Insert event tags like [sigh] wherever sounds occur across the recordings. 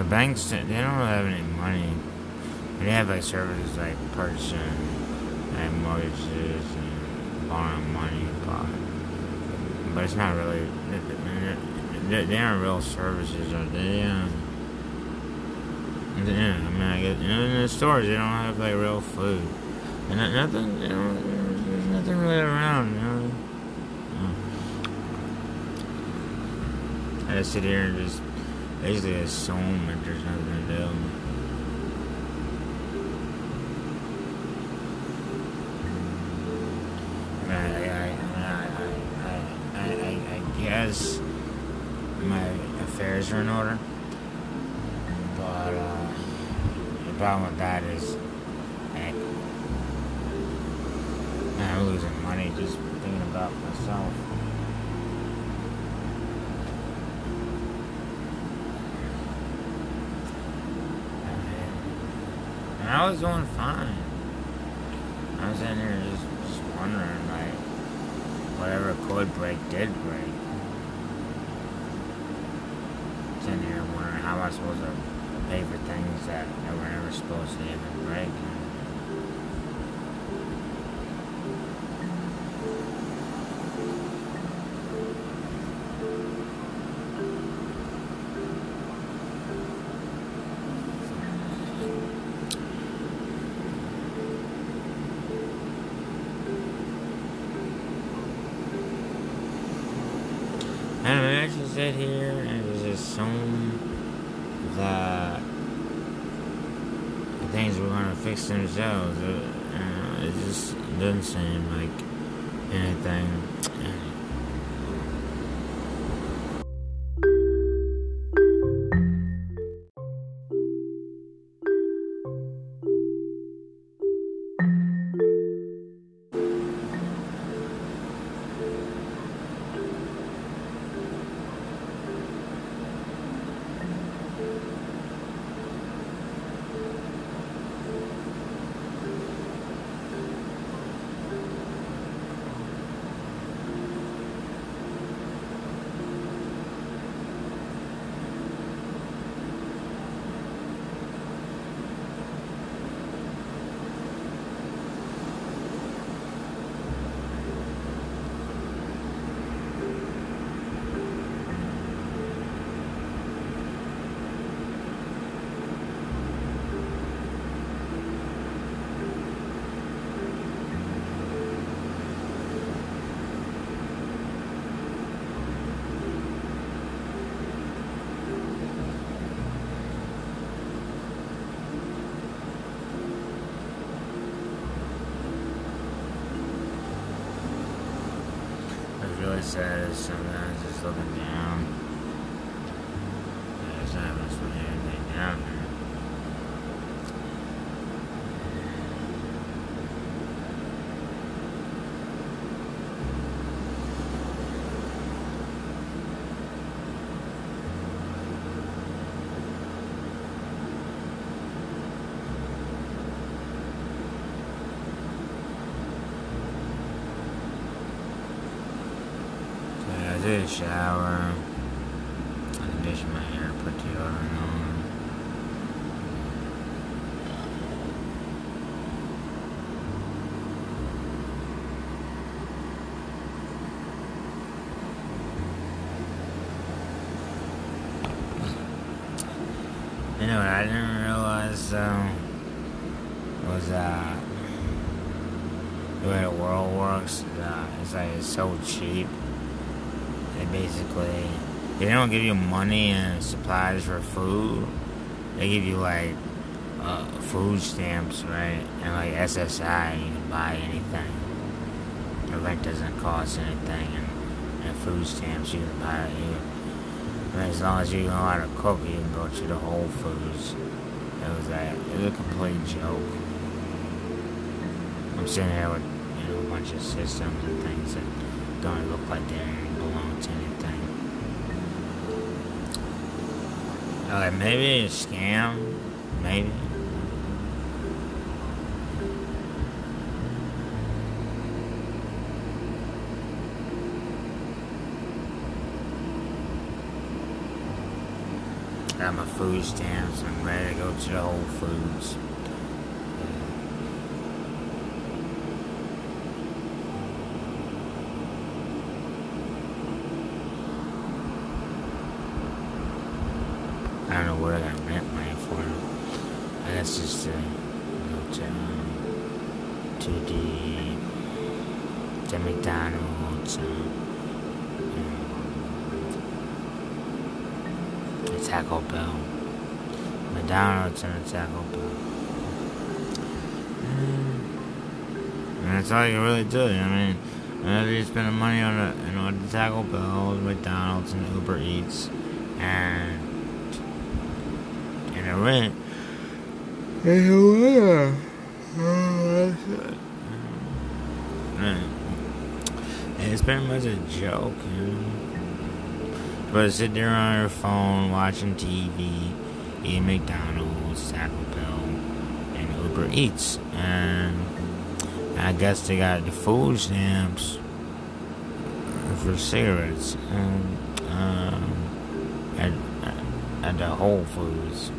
The banks, they don't really have any money. They have like services like purchasing and mortgages and borrowing money, but, but it's not really, they, they aren't real services, are they? Yeah. Yeah, I mean, I get, you know, in the stores, they don't have like real food. And nothing, you know, there's, there's nothing really around, you know. I just sit here and just basically assume that there's nothing to do. I, I, I, I, I, guess my affairs are in order. But uh, the problem with that is, I'm losing money just thinking about myself. And I was doing fine. I was in here just, just wondering, like, whatever could break did break. in here wondering how I supposed to pay for things that, that were never supposed to even break. And I just sit here and just assume that things were gonna fix themselves. It, uh, it just doesn't seem like anything. What's really is sometimes just looking down. Yeah, There's not much really anything down there. So yeah, I did a shower. I conditioned my hair, put deodorant on. You know what I didn't realize though was that the way the world works uh, is like it's so cheap. Basically they don't give you money and supplies for food. They give you like uh, food stamps, right? And like SSI, you can buy anything. The rent doesn't cost anything, and, and food stamps you can buy. Mean, as long as you know how to cook, you can go to the Whole Foods. It was a, it was a complete joke. I'm sitting here with you know a bunch of systems and things that don't look like they Okay, maybe a scam. Maybe. Got my food stamps. I'm ready to go to the Whole Foods. What I rent money for. I guess just to go to, um, to the, to McDonald's, um, the Taco Bell. McDonald's and the Taco Bell. And that's all you really do. I mean, whenever you're spending money on the, you know, the Taco Bell, McDonald's, and Uber Eats, and and rent. And it's pretty much a joke, you know. But sit there on your phone watching TV, eating McDonald's, Taco Bell, and Uber Eats. And I guess they got the food stamps for cigarettes and, um, at, at the Whole Foods.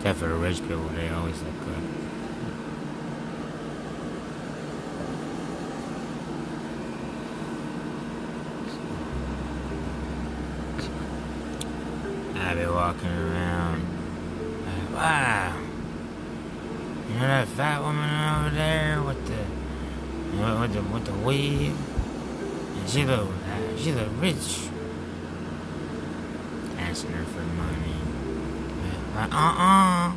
Except for the rich people, they always look good. I be walking around. Like, wow. You know that fat woman over there with the you know, with the with the weave? And she look uh, she look rich. Asking her for money. Uh uh.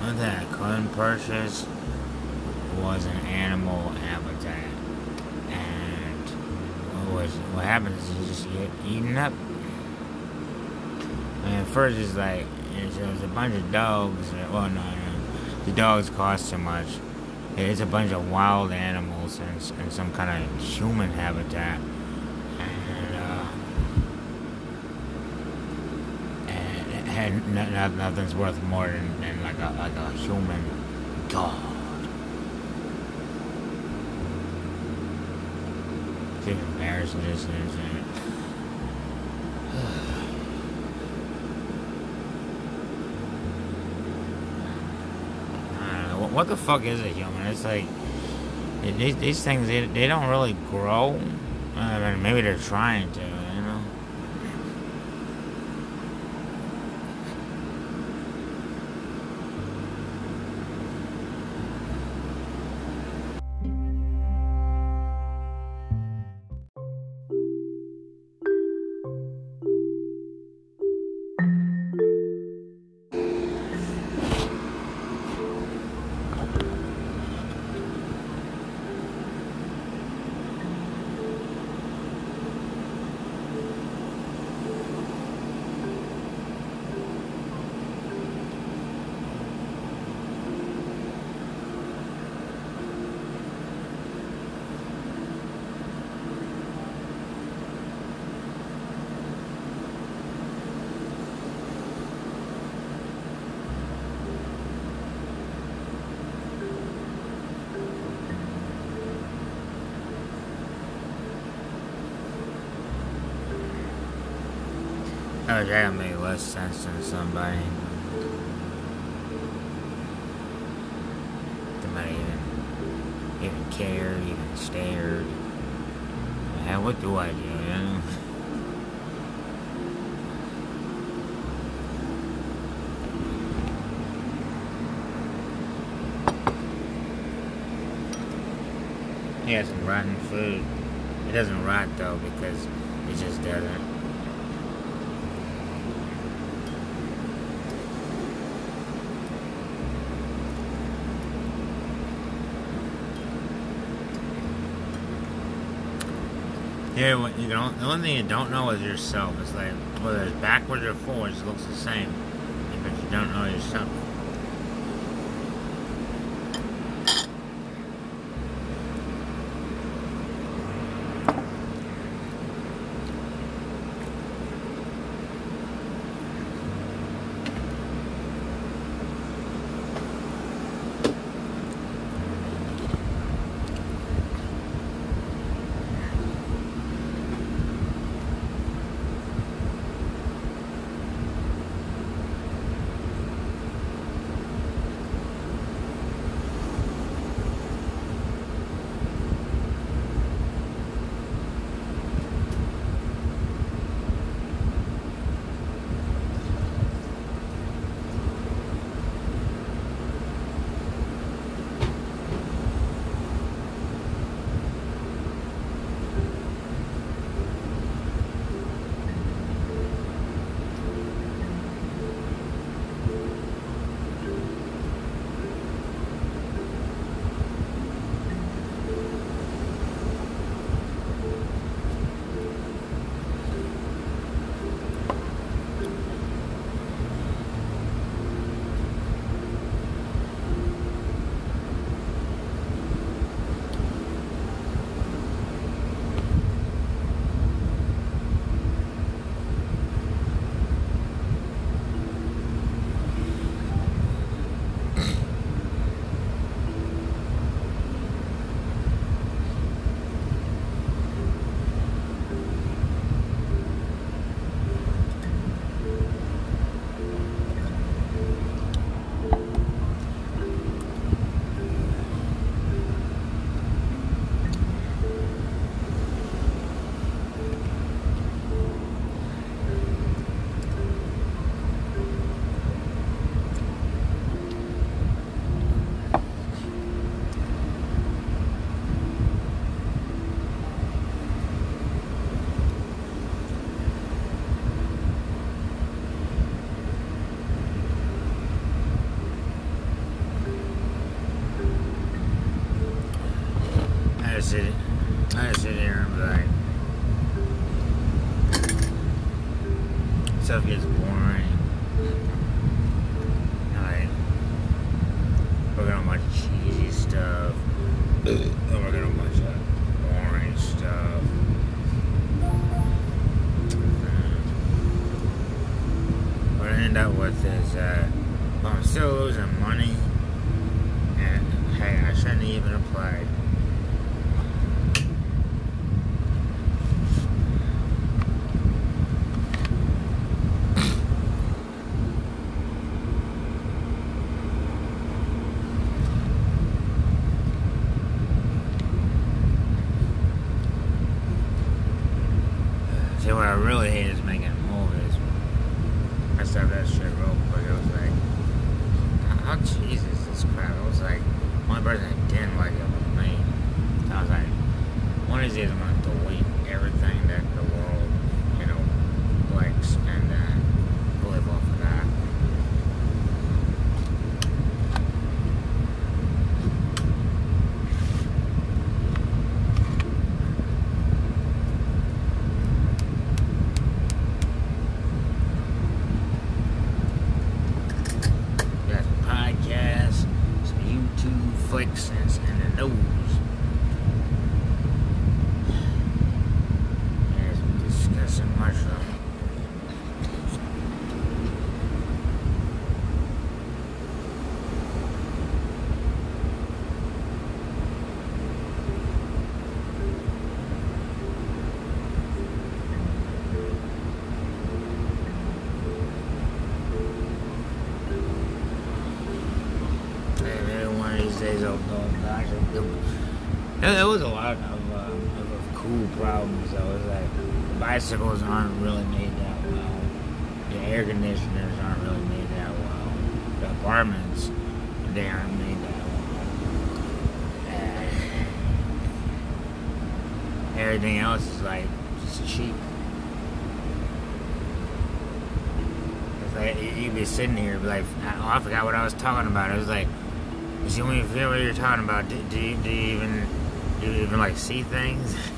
One thing I couldn't purchase was an animal habitat. And what happens is you just get eaten up. And mean, first it's like it's, there's a bunch of dogs. Well, no, no, the dogs cost too much. It's a bunch of wild animals and, and some kind of human habitat. And uh, and, and no, no, nothing's worth more than, than like a like a human god. Even embarrassing it. I. What, what the fuck is a human? It's like these, these things they, they don't really grow. I mean, maybe they're trying to, I made make less sense than somebody. They even, even care, even stared. Hell, what do I do, Yeah. He has some rotten food. It doesn't rot though because it just doesn't. Yeah, you don't. The only thing you don't know is yourself. It's like whether it's backwards or forwards, it looks the same, but you don't know yourself. I sit, I sit here and be like, stuff gets boring. I working on my cheesy stuff. flexes and an old air conditioners aren't really made that well. The apartments, they aren't made that well. [sighs] Everything else is like just cheap. It's like you'd be sitting here, be like, oh, I forgot what I was talking about. It was like, you see, feel what you're talking about, do, do, you, do you even do you even like see things? [laughs]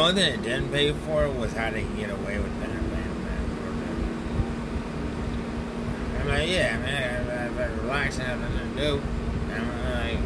only thing it didn't pay for was how to get away with. Man, man. I'm like, yeah, man, I, I, I relax and have nothing to do. I'm like,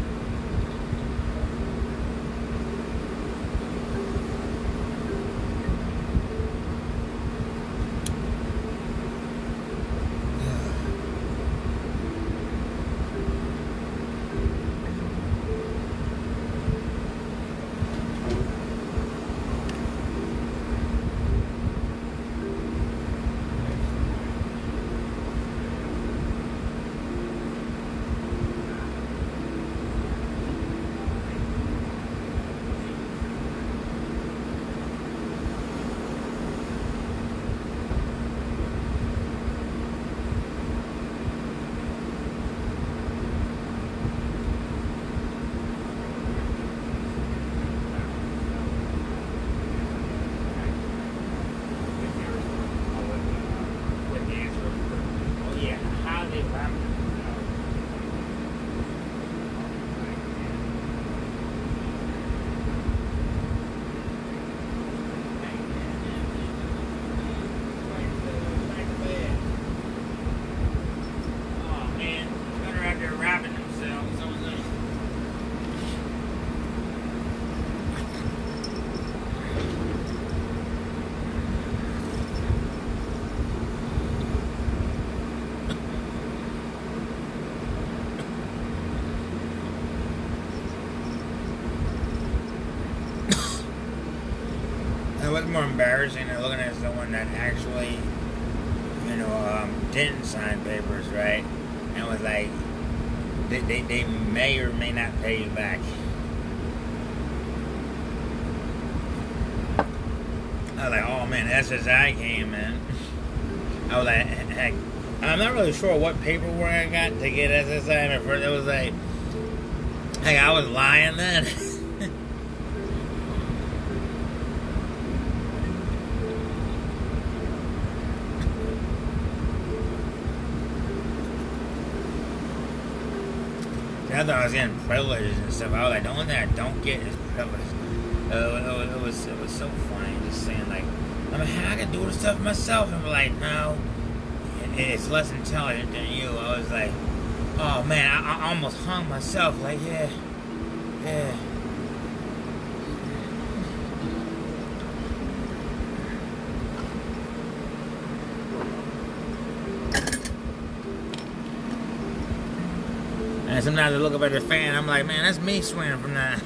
oh yeah, how they found Oh man, better out there wrapping themselves. I was like, And what's more embarrassing than looking at someone that actually, you know, um, didn't sign papers, right? And was like, they, they, they may or may not pay you back. I was like, oh man, SSI came in. I was like, [laughs] heck, I'm not really sure what paperwork I got to get SSI. And at first it was like, hey, I was lying then. [laughs] I thought I was getting privileges and stuff. I was like, the only thing I don't get is privilege. Uh, it, was, it was it was so funny just saying like, I mean, I can do the stuff myself. And I'm like, no, it- it's less intelligent than you. I was like, oh man, I, I almost hung myself. Like, yeah, yeah. And sometimes I look up at the fan, I'm like, man, that's me swinging from that.